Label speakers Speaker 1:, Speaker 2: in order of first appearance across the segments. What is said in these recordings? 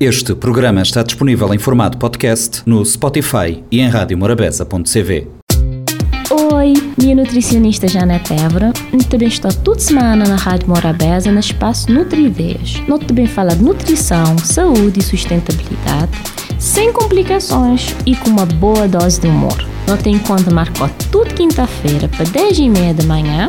Speaker 1: Este programa está disponível em formato podcast no Spotify e em radiomorabeza.cv.
Speaker 2: Oi, minha nutricionista Janete Évora. Também estou toda semana na Rádio Morabeza no espaço Nutri-Ideias. Nós também fala de nutrição, saúde e sustentabilidade, sem complicações e com uma boa dose de humor. Nós tem conta marcou toda quinta-feira para 10 e meia da manhã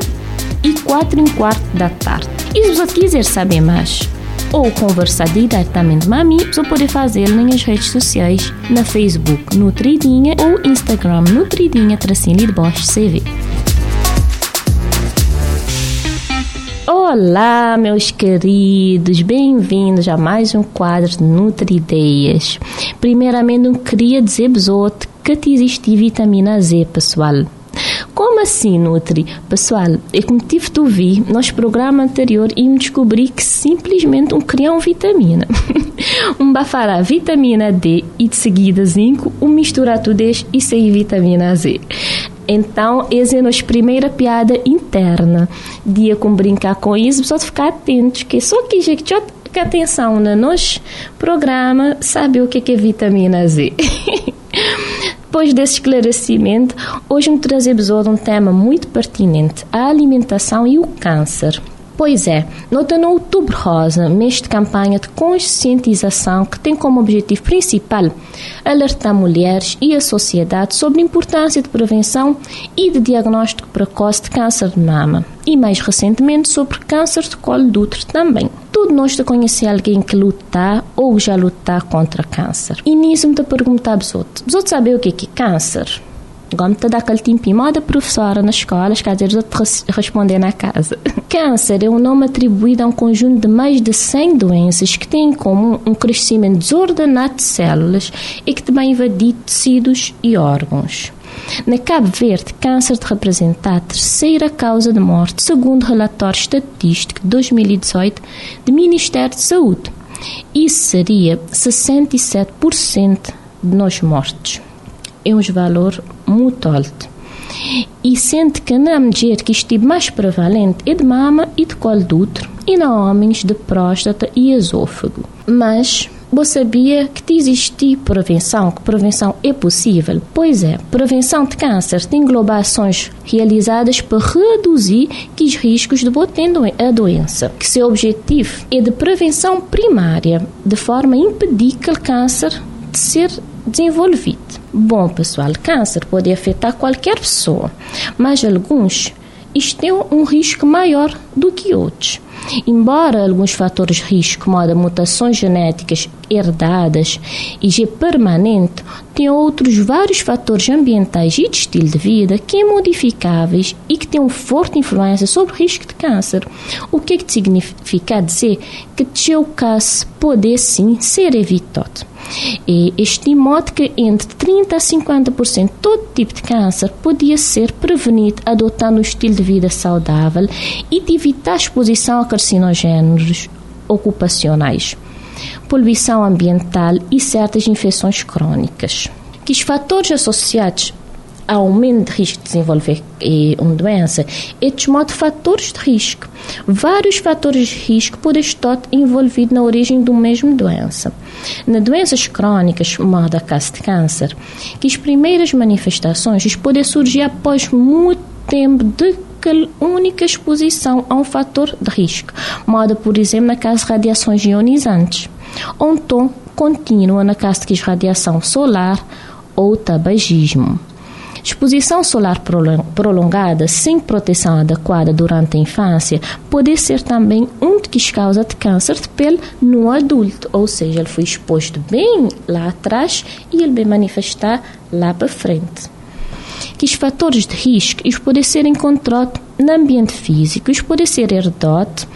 Speaker 2: e 4 e quarto da tarde. E se você quiser saber mais, ou conversar diretamente com a mim, pode fazer nas redes sociais, na Facebook Nutridinha ou Instagram Nutridinha tracinho de Bosch CV. Olá, meus queridos, bem-vindos a mais um quadro de Nutrideias. Primeiramente, eu queria dizer-vos que existe vitamina Z, pessoal. Como assim, Nutri? Pessoal, é como tive de ouvir, nosso programa anterior e me descobri que simplesmente um uma vitamina. um bafará vitamina D e de seguida zinco, um misturar tudo e sem vitamina Z. Então, essa é a nossa primeira piada interna. Dia com brincar com isso, só ficar atentos, que só que já que atenção no nosso programa sabe o que é vitamina Z. Depois desse esclarecimento, hoje me trazemos um tema muito pertinente: a alimentação e o câncer. Pois é, nota no Outubro Rosa, mês de campanha de conscientização que tem como objetivo principal alertar mulheres e a sociedade sobre a importância de prevenção e de diagnóstico precoce de câncer de mama e, mais recentemente, sobre câncer de colo de útero também. Tudo nós conhecer alguém que luta ou já luta contra câncer. E nisso me perguntar aos outros, os outros sabem o que é, que é câncer? De dar aquele tempo moda professora nas escolas, quer dizer, de responder na casa. Câncer é um nome atribuído a um conjunto de mais de 100 doenças que têm em comum um crescimento desordenado de células e que também invadir tecidos e órgãos. Na Cabo Verde, câncer representa a terceira causa de morte, segundo o relatório estatístico de 2018 do Ministério de Saúde. Isso seria 67% de nós mortos é um valor alto. E sente que na mulher que estive mais prevalente é de mama e de colo de útero, e na homens de próstata e esôfago. Mas você sabia que existe prevenção, que prevenção é possível? Pois é, prevenção de câncer tem ações realizadas para reduzir os riscos de botar a doença, que seu objetivo é de prevenção primária, de forma a impedir que o câncer de ser desenvolvido. Bom, pessoal, câncer pode afetar qualquer pessoa, mas alguns têm um risco maior do que outros. Embora alguns fatores de risco, como a mutações genéticas herdadas e G permanente, tem outros vários fatores ambientais e de estilo de vida que são modificáveis e que têm uma forte influência sobre o risco de câncer. O que, é que significa dizer que o caso pode sim ser evitado. E estimou que entre 30% a 50% de todo tipo de câncer podia ser prevenido adotando um estilo de vida saudável e de evitar a exposição a carcinogéneros ocupacionais, poluição ambiental e certas infecções crônicas. Que os fatores associados ao aumento de risco de desenvolver eh, uma doença, estes modo fatores de risco. Vários fatores de risco podem estar envolvidos na origem do mesmo doença. Na doenças crônicas, modo a caso de câncer, que as primeiras manifestações podem surgir após muito tempo de única exposição a um fator de risco, modo, por exemplo, na caso de radiações ionizantes, ou então contínua na caso de radiação solar ou tabagismo. Exposição solar prolongada sem proteção adequada durante a infância pode ser também um dos causas de câncer de pele no adulto, ou seja, ele foi exposto bem lá atrás e ele vai manifestar lá para frente que os fatores de risco os podem ser encontrados no ambiente físico, os podem ser herdados,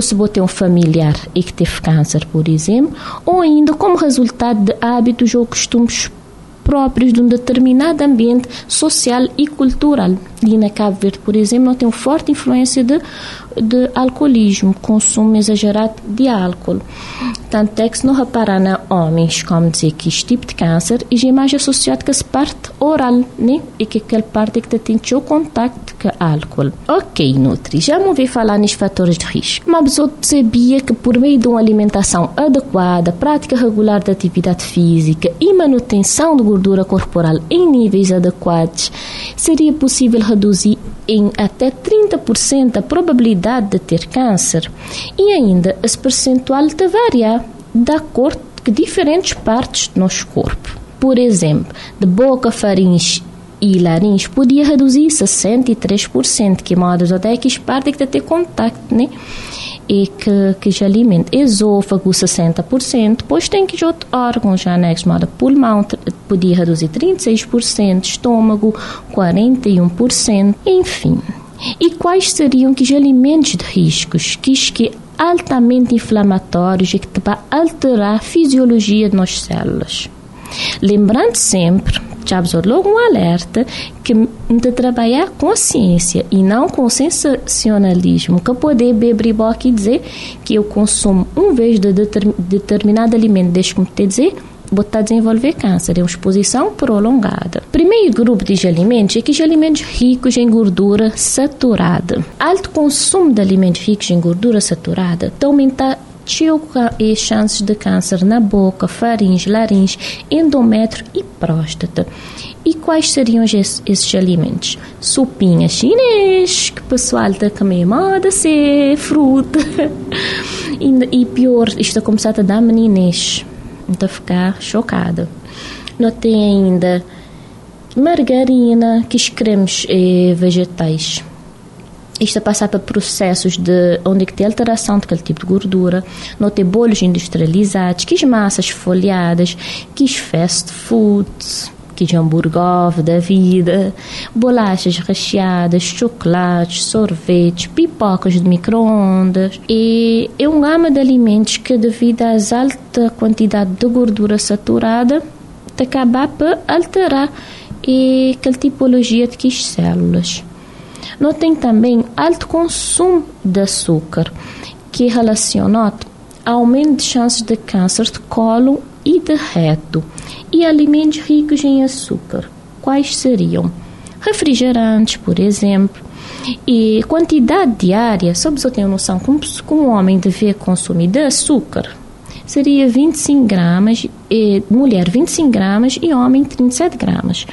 Speaker 2: se você tem um familiar e que teve câncer, por exemplo, ou ainda como resultado de hábitos ou costumes próprios de um determinado ambiente social e cultural. E na Cabo Verde, por exemplo, tem uma forte influência de de alcoolismo, consumo exagerado de álcool. Tanto é que se não reparar na homens, como dizer que este tipo de câncer, e é mais associado com essa parte oral, né? E que aquela parte que tem o contacto com álcool. Ok, Nutri, já me ouvi falar nos fatores de risco. Mas eu sabia que por meio de uma alimentação adequada, prática regular de atividade física e manutenção de gordura corporal em níveis adequados, seria possível reduzir em até 30% a probabilidade de ter câncer. E ainda, esse percentual te varia de acordo com diferentes partes do nosso corpo. Por exemplo, de boca, faringe e laringe podia reduzir 63%, que modo até que parte que ter contacto, né? E que, que já alimenta. Esôfago, 60%, depois tem que outros órgãos já anexos, modo pulmão, podia reduzir 36%, estômago, 41%, enfim. E quais seriam que os alimentos de riscos, que que altamente inflamatórios e que vai alterar a fisiologia de nossas células? Lembrando sempre já logo um alerta que de trabalhar com ciência e não com sensacionalismo, que poder beber e dizer que eu consumo um vez de determinado alimento, deixa como te dizer, botar a desenvolver câncer, é uma exposição prolongada. Primeiro grupo de alimentos é que os alimentos ricos em gordura saturada. Alto consumo de alimentos ricos em gordura saturada aumenta e chances de câncer na boca, faringe, laringe, endométrio e próstata. E quais seriam esses, alimentos? Sopinha chinês, que o pessoal está comer moda ser fruta. e, e pior, isto a começar a dar meninês. Então ficar chocada. Não tem ainda margarina, que cremes eh, vegetais isto a passar por processos de onde que tem alteração daquele tipo de gordura, não ter bolos industrializados, que massas folhadas, que fast foods, que hambúrguer da vida, bolachas recheadas, chocolates, sorvetes, pipocas de micro-ondas. E é um gama de alimentos que, devido à alta quantidade de gordura saturada, acaba por alterar e aquela tipologia de células. Notem também alto consumo de açúcar, que é relacionado ao aumento de chances de câncer de colo e de reto, e alimentos ricos em açúcar. Quais seriam? Refrigerantes, por exemplo, e quantidade diária, só você tem noção como, como um homem deve consumir de açúcar, seria 25 gramas, e, mulher 25 gramas e homem 37 gramas.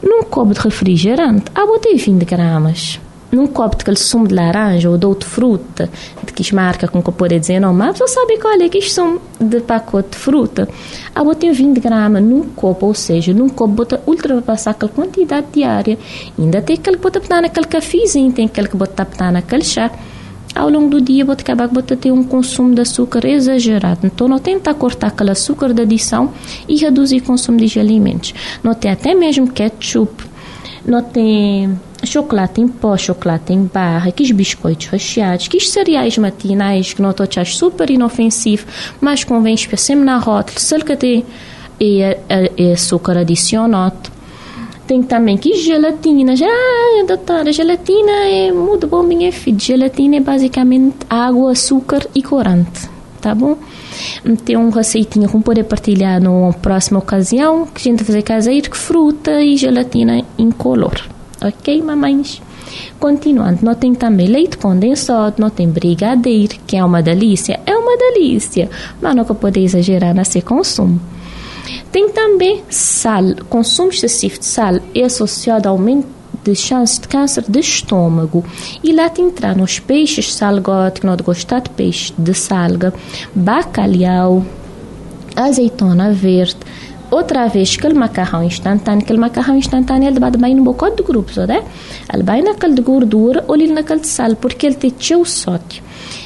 Speaker 2: Num copo de refrigerante, há botei 20 gramas. Num copo de sumo de laranja ou de outra fruta, de que marca com que eu poderia dizer, não, mas você sabe é que sumo de pacote de fruta? Há botei 20 gramas num copo, ou seja, num copo bota ultrapassar aquela quantidade diária. Ainda tem aquele que bota naquele cafezinho, tem aquele que bota naquele chá ao longo do dia pode acabar por ter um consumo de açúcar exagerado. Então, não tenta cortar aquele açúcar de adição e reduzir o consumo de alimentos. Não tem até mesmo ketchup, não tem chocolate em pó, chocolate em barra, que biscoitos recheados, que cereais matinais que não estou achando super inofensivo, mas convém sempre na rótula, se ele tem é, é, é açúcar adicionado tem também que gelatina. Já, ah, doutora, gelatina é muito bom, minha filha. Gelatina é basicamente água, açúcar e corante. Tá bom? Tem uma receitinha que poder partilhar numa próxima ocasião, que a gente vai fazer caseiro, fruta e gelatina incolor. Ok, mamães? Continuando, não tem também leite condensado, não tem brigadeiro, que é uma delícia. É uma delícia, mas não pode exagerar nesse consumo. Tem também sal. Consumo excessivo de sal é associado ao aumento de chance de câncer de estômago. E lá te entrar nos peixes salgado, que não gostar de peixe de salga, bacalhau, azeitona verde, outra vez aquele macarrão instantâneo, aquele macarrão instantâneo ele vai no bocado de grupos, né? Ele vai naquele de gordura ou ele naquele de sal, porque ele tem o sódio.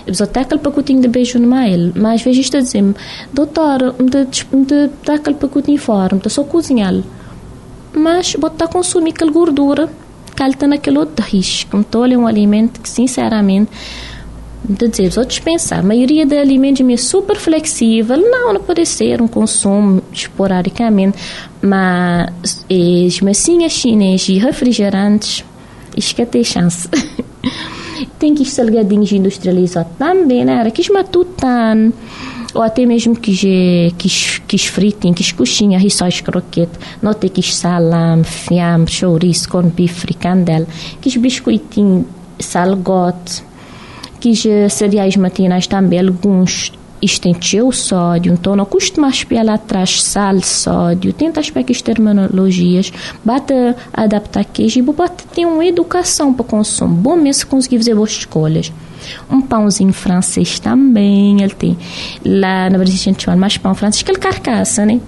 Speaker 2: Eu até aquele pacotinho de beijo no mail, mas vezes está a dizer-me, doutor, me dá aquele pacotinho fora, me só cozinhar. Mas vou estar a consumir aquela gordura ele está naquele outro risco. Então, é um alimento que, sinceramente, de dizer, vou dispensar. A maioria de alimentos é super flexível. Não, não pode ser um consumo esporadicamente. Mas as massinhas chinesas e refrigerantes, isso que tem chance. Tem que salgadinhos industrializados também, né? Que matutan ou até mesmo que quis, quis fritinho, quis coxinha, rissóis croquete, não tem quis salame, fiambre, chouriço, com bife, fricandela, quis biscoitinho, salgote, quis cereais matinais também, alguns o sódio, então não custa mais lá atrás sal, sódio, tenta as terminologias, bate adaptar queijo e bate ter uma educação para consumo. Bom mesmo conseguir fazer boas escolhas. Um pãozinho francês também, ele tem. Lá na Brasil a gente chama mais pão francês, aquele carcaça, né?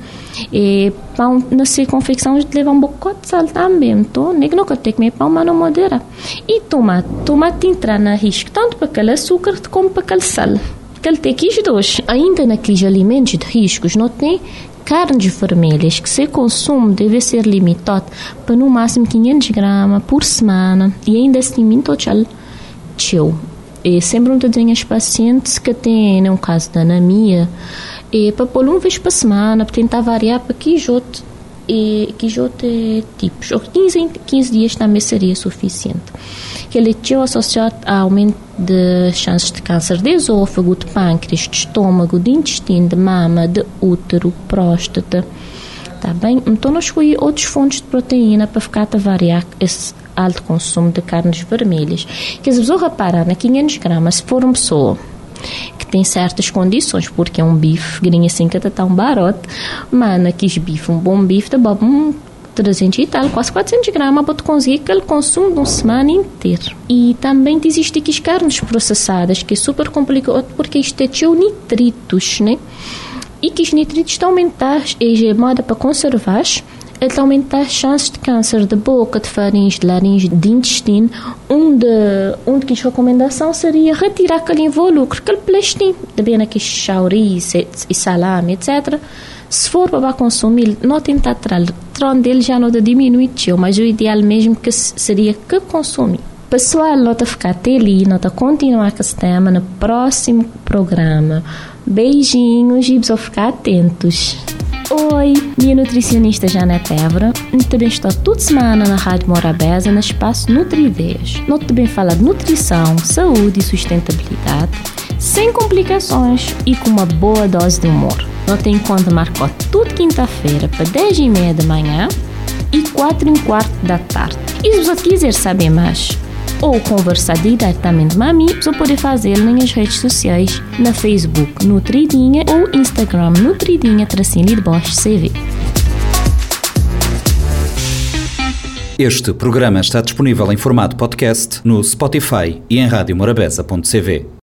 Speaker 2: E pão, na sua confecção, a gente leva um bocado de sal também. Então, nem que não tem que comer pão, mas não modera. E tomate, tomate entra na risco, tanto para aquele açúcar como para aquele sal aqui dois. Ainda naqueles alimentos de riscos, não tem carnes vermelhas que se consumo deve ser limitado para no máximo 500 gramas por semana e ainda assim muito tchau. E sempre um dizer aos pacientes que têm um caso de anemia e para pôr uma vez por semana para tentar variar para que outro e outro tipos. 15, 15 dias também seria suficiente que ele tinha associado a aumento de chances de câncer de esôfago, de pâncreas, de estômago, de intestino, de mama, de útero, próstata. Tá bem? Então, nós escolhi outras fontes de proteína para ficar a variar esse alto consumo de carnes vermelhas. Que as pessoas reparar, na 500 gramas, se for uma pessoa que tem certas condições, porque é um bife, grinha assim que está um barote, mas naqueles bife, um bom bife, tá bom, um 300 e tal, quase 400 gramas para conseguir aquele consumo de uma semana inteira. E também existem aqui carnes processadas, que é super complicado porque isto é nitritos, né? E que os nitritos estão aumentados e é moda para conservar ele aumenta as chances de câncer de boca, de faringe, de laringe, de intestino, onde, onde que a recomendação seria retirar aquele involucro, aquele plastinho, de bem aqui chauriz e salame, etc., se for para consumir, não tentar tron dele já não diminuiu, mas o ideal mesmo que seria que consumir. Pessoal, nota ficar até ali, nota continuar com esse tema no próximo programa. Beijinhos e ficar atentos. Oi, minha nutricionista Janete Évora. Também estou toda semana na Rádio Morabeza, no espaço Nutrideias. Nós também fala de nutrição, saúde e sustentabilidade, sem complicações e com uma boa dose de humor. Não tem conta marcou tudo quinta-feira para 10 e meia da manhã e 4 e quarto da tarde. E se você quiser saber mais ou conversar diretamente com a mim, você pode fazê-lo nas redes sociais, na Facebook Nutridinha ou Instagram Nutridinha Tracinho de Bosch CV.
Speaker 1: Este programa está disponível em formato podcast no Spotify e em radiomorabeza.cv.